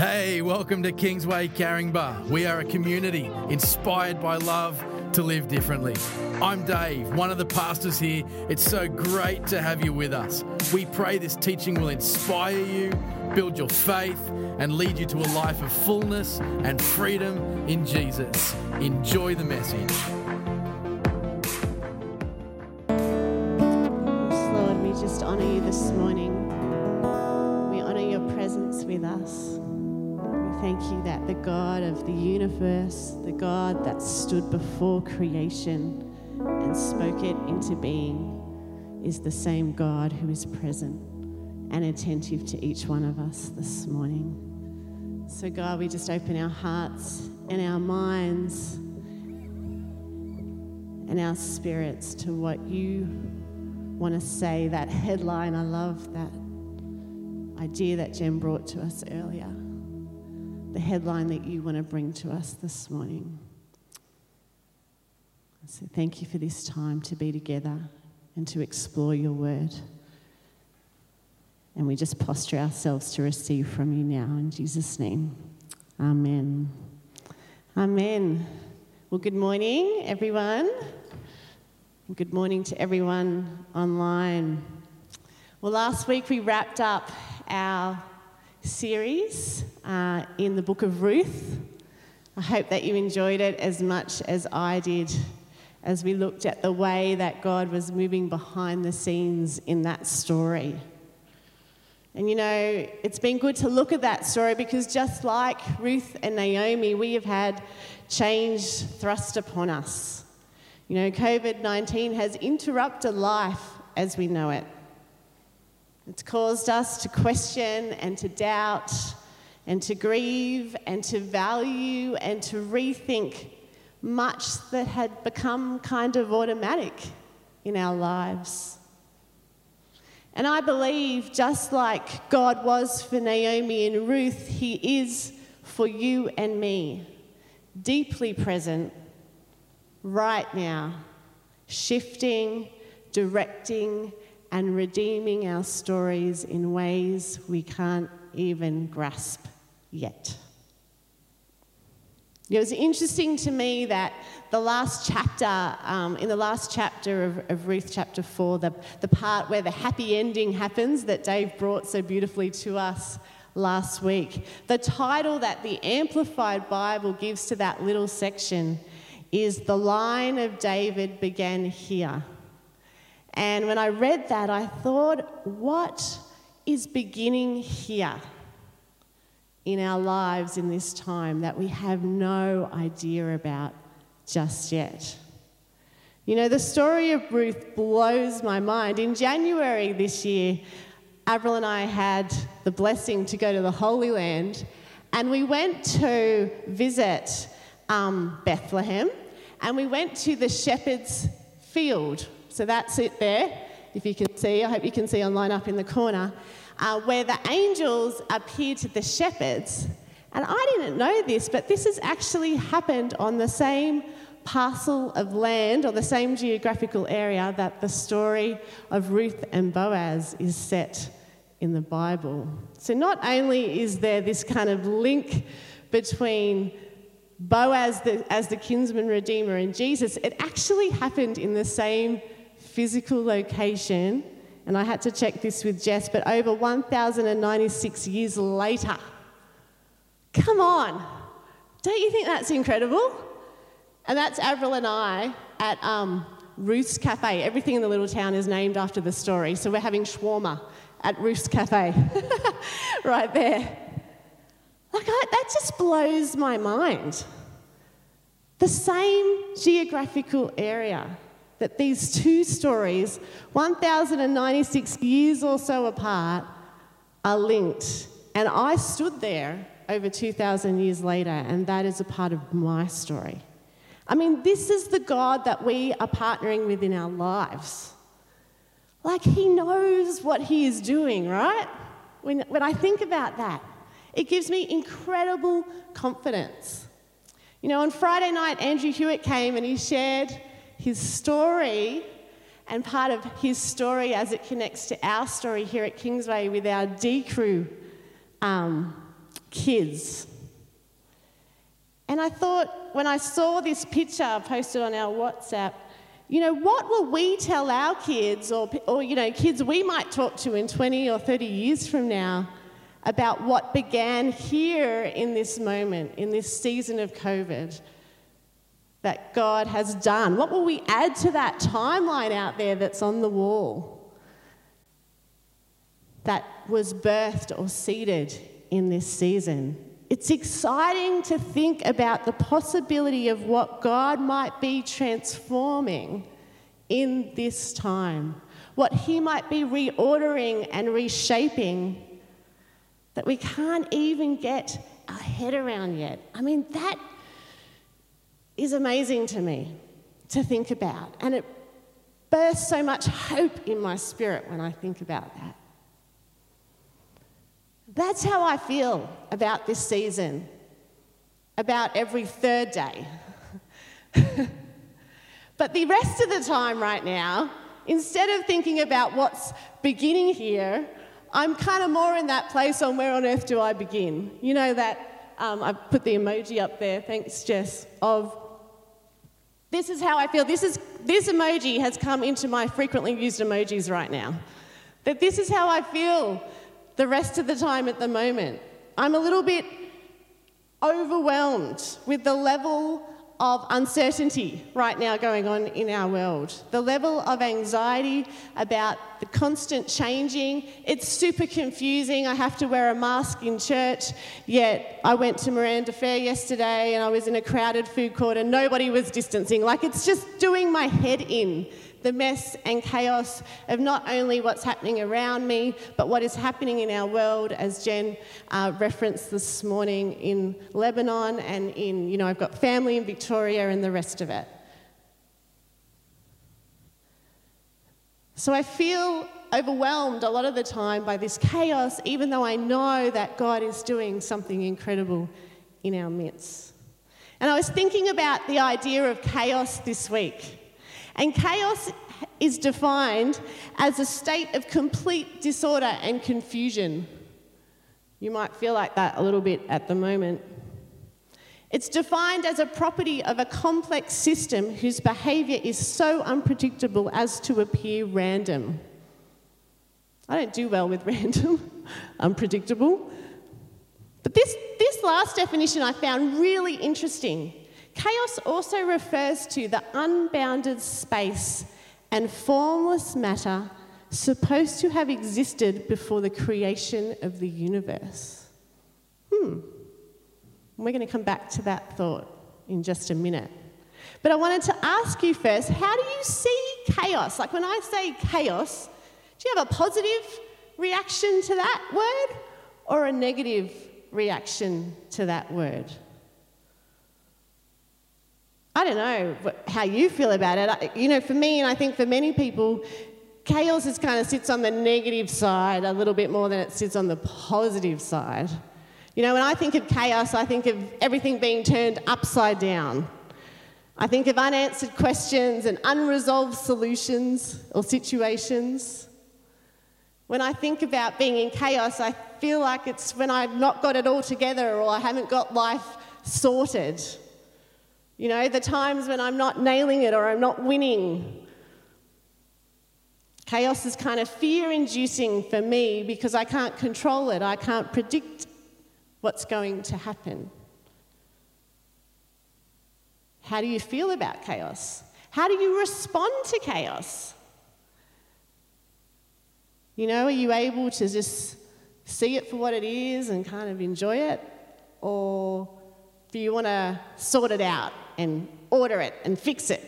Hey, welcome to Kingsway Caringbah. We are a community inspired by love to live differently. I'm Dave, one of the pastors here. It's so great to have you with us. We pray this teaching will inspire you, build your faith, and lead you to a life of fullness and freedom in Jesus. Enjoy the message. Lord, we just honour you this morning. The universe, the God that stood before creation and spoke it into being, is the same God who is present and attentive to each one of us this morning. So, God, we just open our hearts and our minds and our spirits to what you want to say. That headline, I love that idea that Jen brought to us earlier. The headline that you want to bring to us this morning. So, thank you for this time to be together and to explore your word. And we just posture ourselves to receive from you now in Jesus' name. Amen. Amen. Well, good morning, everyone. And Good morning to everyone online. Well, last week we wrapped up our series uh, in the book of Ruth. I hope that you enjoyed it as much as I did as we looked at the way that God was moving behind the scenes in that story. And you know, it's been good to look at that story because just like Ruth and Naomi, we have had change thrust upon us. You know, COVID 19 has interrupted life as we know it. It's caused us to question and to doubt and to grieve and to value and to rethink much that had become kind of automatic in our lives. And I believe, just like God was for Naomi and Ruth, He is for you and me, deeply present right now, shifting, directing, and redeeming our stories in ways we can't even grasp yet. It was interesting to me that the last chapter, um, in the last chapter of, of Ruth, chapter 4, the, the part where the happy ending happens that Dave brought so beautifully to us last week, the title that the Amplified Bible gives to that little section is The Line of David Began Here. And when I read that, I thought, what is beginning here? in our lives in this time that we have no idea about just yet. You know, the story of Ruth blows my mind. In January this year, Avril and I had the blessing to go to the Holy Land, and we went to visit um, Bethlehem, and we went to the shepherd's field. So that's it there, if you can see. I hope you can see online up in the corner uh, where the angels appeared to the shepherds. And I didn't know this, but this has actually happened on the same parcel of land or the same geographical area that the story of Ruth and Boaz is set in the Bible. So not only is there this kind of link between Boaz the, as the kinsman redeemer and Jesus, it actually happened in the same physical location and I had to check this with Jess, but over 1,096 years later. Come on, don't you think that's incredible? And that's Avril and I at um, Cafe. Everything in the little town is named after the story, so we're having shawarma at Ruth's Cafe, right there. Like, I, that just blows my mind. The same geographical area that these two stories, 1,096 years or so apart, are linked. And I stood there over 2,000 years later, and that is a part of my story. I mean, this is the God that we are partnering with in our lives. Like, He knows what He is doing, right? When, when I think about that, it gives me incredible confidence. You know, on Friday night, Andrew Hewitt came and he shared his story and part of his story as it connects to our story here at Kingsway with our D Crew um, kids. And I thought, when I saw this picture posted on our WhatsApp, you know, what will we tell our kids or, or, you know, kids we might talk to in 20 or 30 years from now about what began here in this moment, in this season of COVID, that God has done? What will we add to that timeline out there that's on the wall that was birthed or seeded in this season? it's exciting to think about the possibility of what God might be transforming in this time, what He might be reordering and reshaping that we can't even get our head around yet. I mean, that is amazing to me to think about, and it bursts so much hope in my spirit when I think about that. That's how I feel about this season, about every third day. but the rest of the time, right now, instead of thinking about what's beginning here, I'm kind of more in that place on where on earth do I begin? You know, that um, I put the emoji up there, thanks, Jess, of this is how I feel. This, is, this emoji has come into my frequently used emojis right now. That this is how I feel the rest of the time at the moment. I'm a little bit overwhelmed with the level of uncertainty right now going on in our world. The level of anxiety about the constant changing. It's super confusing. I have to wear a mask in church, yet I went to Miranda Fair yesterday and I was in a crowded food court and nobody was distancing. Like it's just doing my head in the mess and chaos of not only what's happening around me, but what is happening in our world, as Jen uh, referenced this morning in Lebanon and in, you know, I've got family in Victoria and the rest of it. So I feel overwhelmed a lot of the time by this chaos, even though I know that God is doing something incredible in our midst. And I was thinking about the idea of chaos this week. And chaos is defined as a state of complete disorder and confusion. You might feel like that a little bit at the moment. It's defined as a property of a complex system whose behaviour is so unpredictable as to appear random. I don't do well with random, unpredictable. But this, this last definition I found really interesting Chaos also refers to the unbounded space and formless matter supposed to have existed before the creation of the universe. Hmm. We're going to come back to that thought in just a minute. But I wanted to ask you first how do you see chaos? Like when I say chaos, do you have a positive reaction to that word or a negative reaction to that word? I don't know how you feel about it. You know, for me, and I think for many people, chaos is kind of sits on the negative side a little bit more than it sits on the positive side. You know, when I think of chaos, I think of everything being turned upside down. I think of unanswered questions and unresolved solutions or situations. When I think about being in chaos, I feel like it's when I've not got it all together or I haven't got life sorted. You know, the times when I'm not nailing it or I'm not winning. Chaos is kind of fear inducing for me because I can't control it, I can't predict what's going to happen. How do you feel about chaos? How do you respond to chaos? You know, are you able to just see it for what it is and kind of enjoy it? Or do you want to sort it out and order it and fix it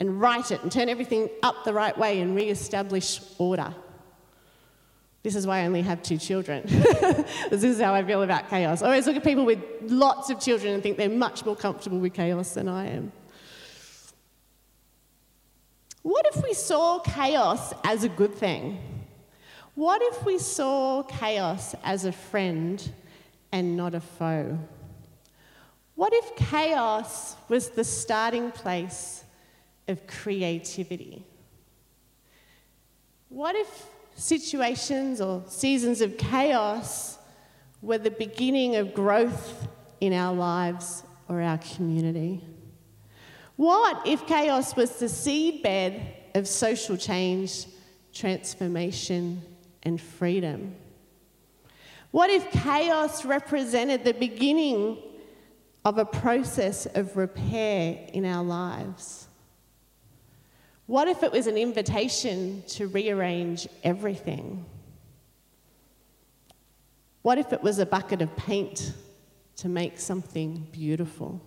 and write it and turn everything up the right way and re-establish order. This is why I only have two children. this is how I feel about chaos. I always look at people with lots of children and think they're much more comfortable with chaos than I am. What if we saw chaos as a good thing? What if we saw chaos as a friend and not a foe? What if chaos was the starting place of creativity? What if situations or seasons of chaos were the beginning of growth in our lives or our community? What if chaos was the seedbed of social change, transformation, and freedom? What if chaos represented the beginning of a process of repair in our lives? What if it was an invitation to rearrange everything? What if it was a bucket of paint to make something beautiful?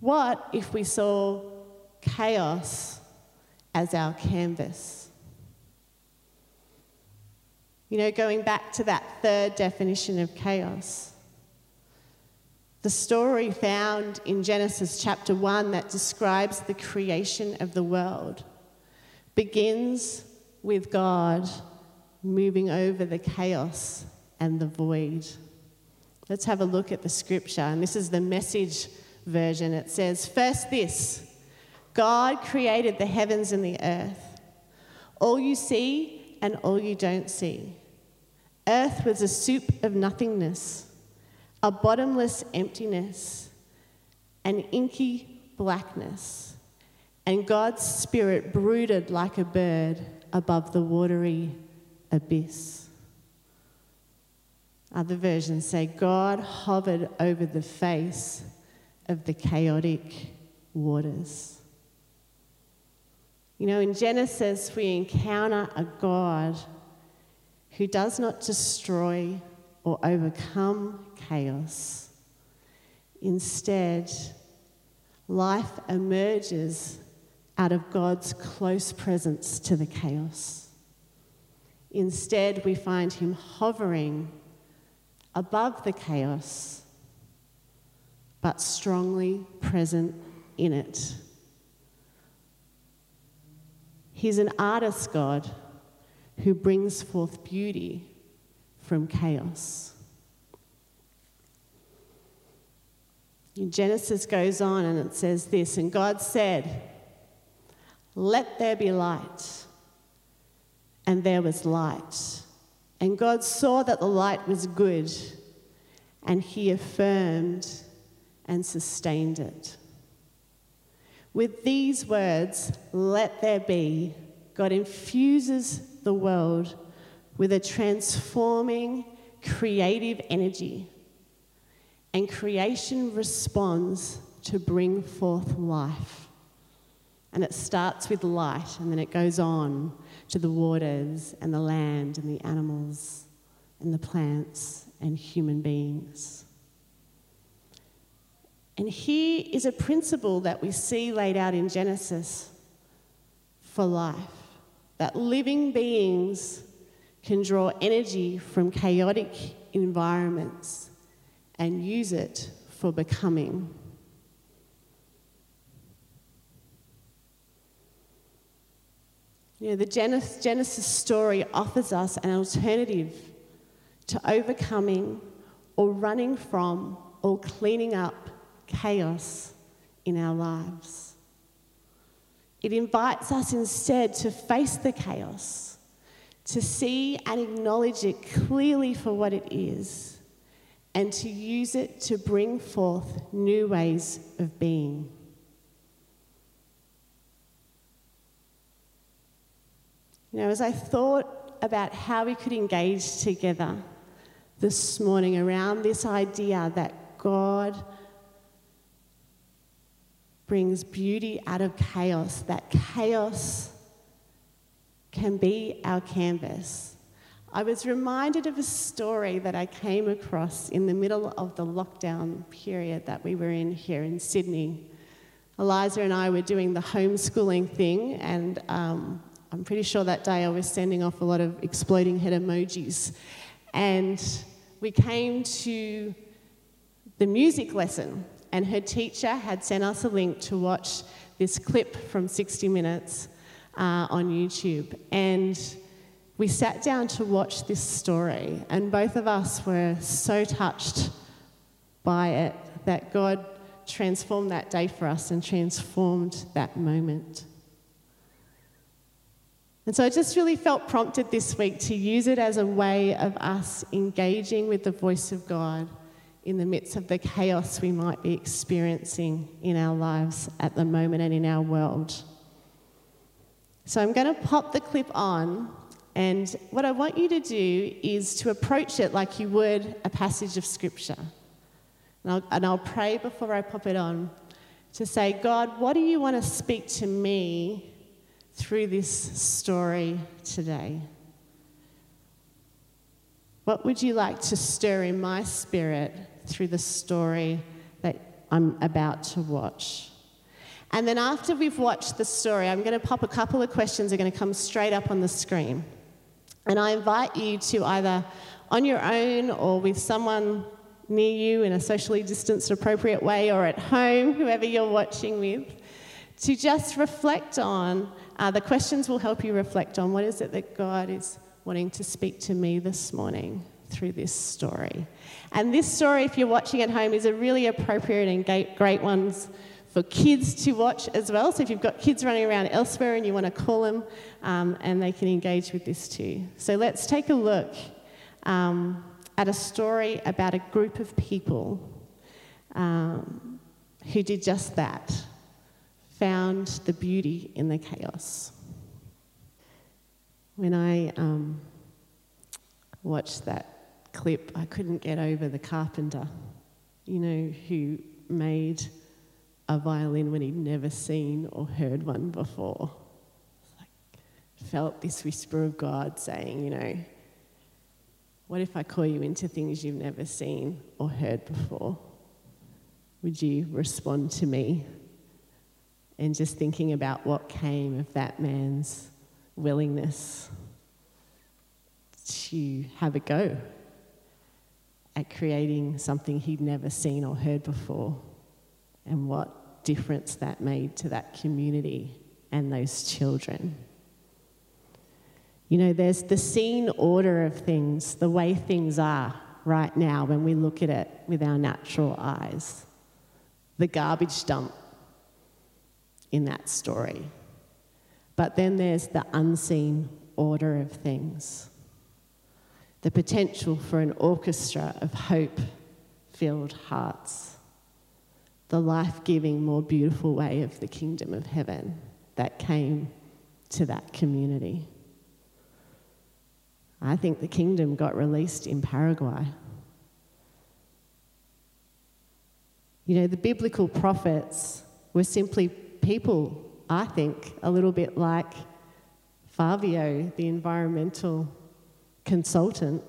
What if we saw chaos as our canvas? You know, going back to that third definition of chaos, the story found in Genesis chapter 1 that describes the creation of the world begins with God moving over the chaos and the void. Let's have a look at the scripture, and this is the message version. It says, First, this God created the heavens and the earth, all you see and all you don't see. Earth was a soup of nothingness, a bottomless emptiness, an inky blackness. And God's Spirit brooded like a bird above the watery abyss. Other versions say God hovered over the face of the chaotic waters. You know, in Genesis, we encounter a God who does not destroy or overcome chaos. Instead, life emerges out of God's close presence to the chaos. Instead, we find him hovering above the chaos but strongly present in it. He's an artist God who brings forth beauty from chaos. Genesis goes on and it says this And God said, Let there be light. And there was light. And God saw that the light was good, and He affirmed and sustained it. With these words, let there be, God infuses the world with a transforming, creative energy. And creation responds to bring forth life. And it starts with light, and then it goes on to the waters and the land and the animals and the plants and human beings. And here is a principle that we see laid out in Genesis for life that living beings can draw energy from chaotic environments and use it for becoming. You know, the Genesis story offers us an alternative to overcoming or running from or cleaning up chaos in our lives. It invites us instead to face the chaos, to see and acknowledge it clearly for what it is, and to use it to bring forth new ways of being. You know, as I thought about how we could engage together this morning around this idea that God brings beauty out of chaos, that chaos can be our canvas. I was reminded of a story that I came across in the middle of the lockdown period that we were in here in Sydney. Eliza and I were doing the homeschooling thing, and um, I'm pretty sure that day I was sending off a lot of exploding head emojis. And we came to the music lesson, and her teacher had sent us a link to watch this clip from 60 Minutes uh, on YouTube. And we sat down to watch this story, and both of us were so touched by it that God transformed that day for us and transformed that moment. And so I just really felt prompted this week to use it as a way of us engaging with the voice of God in the midst of the chaos we might be experiencing in our lives at the moment and in our world. So I'm going to pop the clip on, and what I want you to do is to approach it like you would a passage of scripture. And I'll, and I'll pray before I pop it on to say, God, what do you want to speak to me through this story today? What would you like to stir in my spirit through the story that I'm about to watch? And then after we've watched the story, I'm going to pop a couple of questions that are going to come straight up on the screen. And I invite you to either on your own or with someone near you in a socially distanced, appropriate way, or at home, whoever you're watching with, to just reflect on uh, the questions will help you reflect on what is it that God is wanting to speak to me this morning through this story. And this story, if you're watching at home, is a really appropriate and great one for kids to watch as well. So if you've got kids running around elsewhere and you want to call them, um, and they can engage with this too. So let's take a look. Um, at a story about a group of people um, who did just that, found the beauty in the chaos. When I um, watched that clip, I couldn't get over the carpenter, you know, who made a violin when he'd never seen or heard one before. Like, felt this whisper of God saying, you know, what if I call you into things you've never seen or heard before? Would you respond to me? And just thinking about what came of that man's willingness to have a go at creating something he'd never seen or heard before, and what difference that made to that community and those children. You know, there's the seen order of things, the way things are right now when we look at it with our natural eyes. The garbage dump in that story. But then there's the unseen order of things. The potential for an orchestra of hope filled hearts. The life giving, more beautiful way of the kingdom of heaven that came to that community. I think the kingdom got released in Paraguay. You know, the biblical prophets were simply people, I think, a little bit like Favio, the environmental consultant,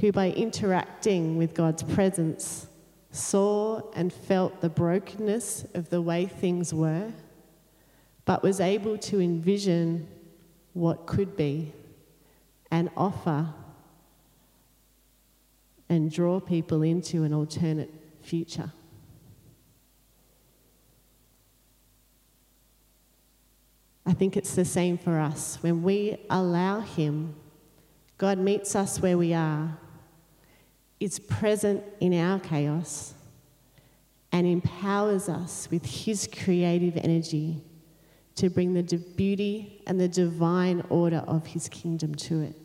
who by interacting with God's presence saw and felt the brokenness of the way things were, but was able to envision what could be and offer and draw people into an alternate future. I think it's the same for us. When we allow Him, God meets us where we are, is present in our chaos, and empowers us with His creative energy to bring the beauty and the divine order of His kingdom to it.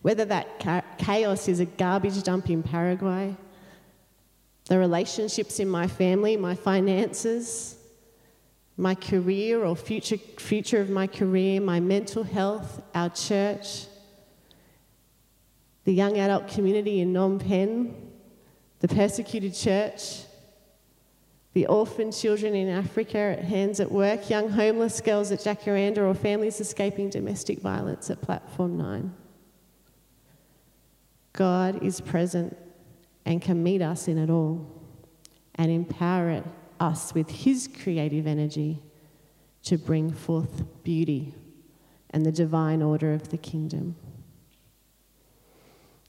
Whether that chaos is a garbage dump in Paraguay, the relationships in my family, my finances, my career or future, future of my career, my mental health, our church, the young adult community in Phnom Penh, the persecuted church, the orphan children in Africa at Hands at Work, young homeless girls at Jacaranda, or families escaping domestic violence at Platform 9. God is present and can meet us in it all and empower it, us with His creative energy to bring forth beauty and the divine order of the kingdom.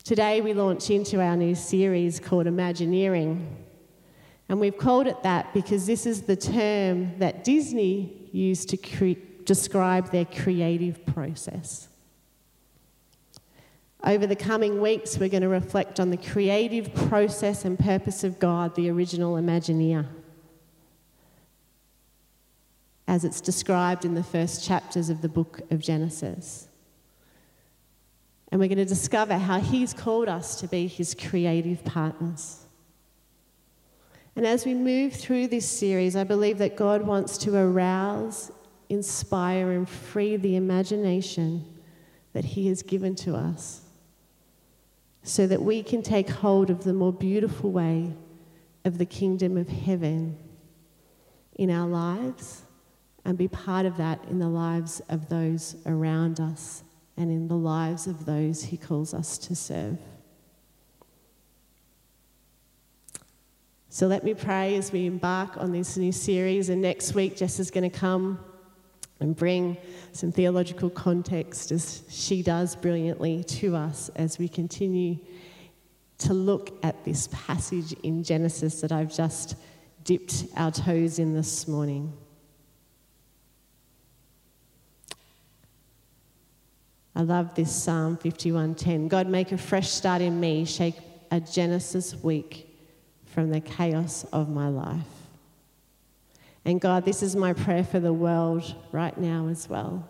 Today, we launch into our new series called Imagineering. And we've called it that because this is the term that Disney used to cre- describe their creative process. Over the coming weeks, we're going to reflect on the creative process and purpose of God, the original Imagineer. As as it's described in the first chapters of the book of Genesis. And we're going to discover how He's called us to be His creative partners. And as we move through this series, I believe that God wants to arouse, inspire, and free the imagination that He has given to us so that we can take hold of the more beautiful way of the kingdom of heaven in our lives and be part of that in the lives of those around us and in the lives of those He calls us to serve. So let me pray as we embark on this new series. And next week, Jess is going to come and bring some theological context as she does brilliantly to us as we continue to look at this passage in Genesis that I've just dipped our toes in this morning. I love this Psalm 51:10. God make a fresh start in me, shake a Genesis week from the chaos of my life. And God, this is my prayer for the world right now as well.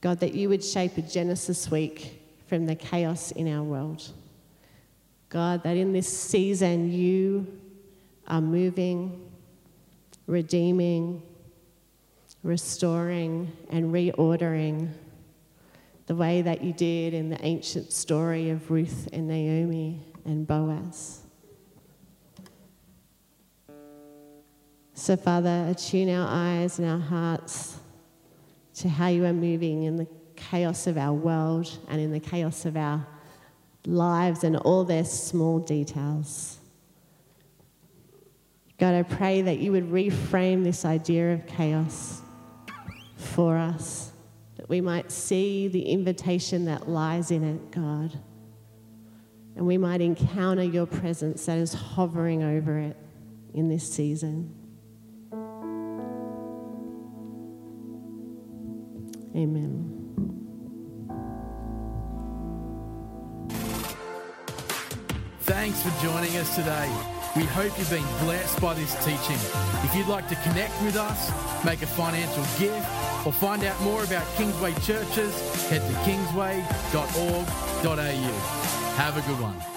God, that you would shape a Genesis week from the chaos in our world. God, that in this season you are moving, redeeming, restoring, and reordering the way that you did in the ancient story of Ruth and Naomi and Boaz. So, Father, attune our eyes and our hearts to how you are moving in the chaos of our world and in the chaos of our lives and all their small details. God, I pray that you would reframe this idea of chaos for us, that we might see the invitation that lies in it, God, and we might encounter your presence that is hovering over it in this season. Amen. Thanks for joining us today. We hope you've been blessed by this teaching. If you'd like to connect with us, make a financial gift, or find out more about Kingsway churches, head to kingsway.org.au. Have a good one.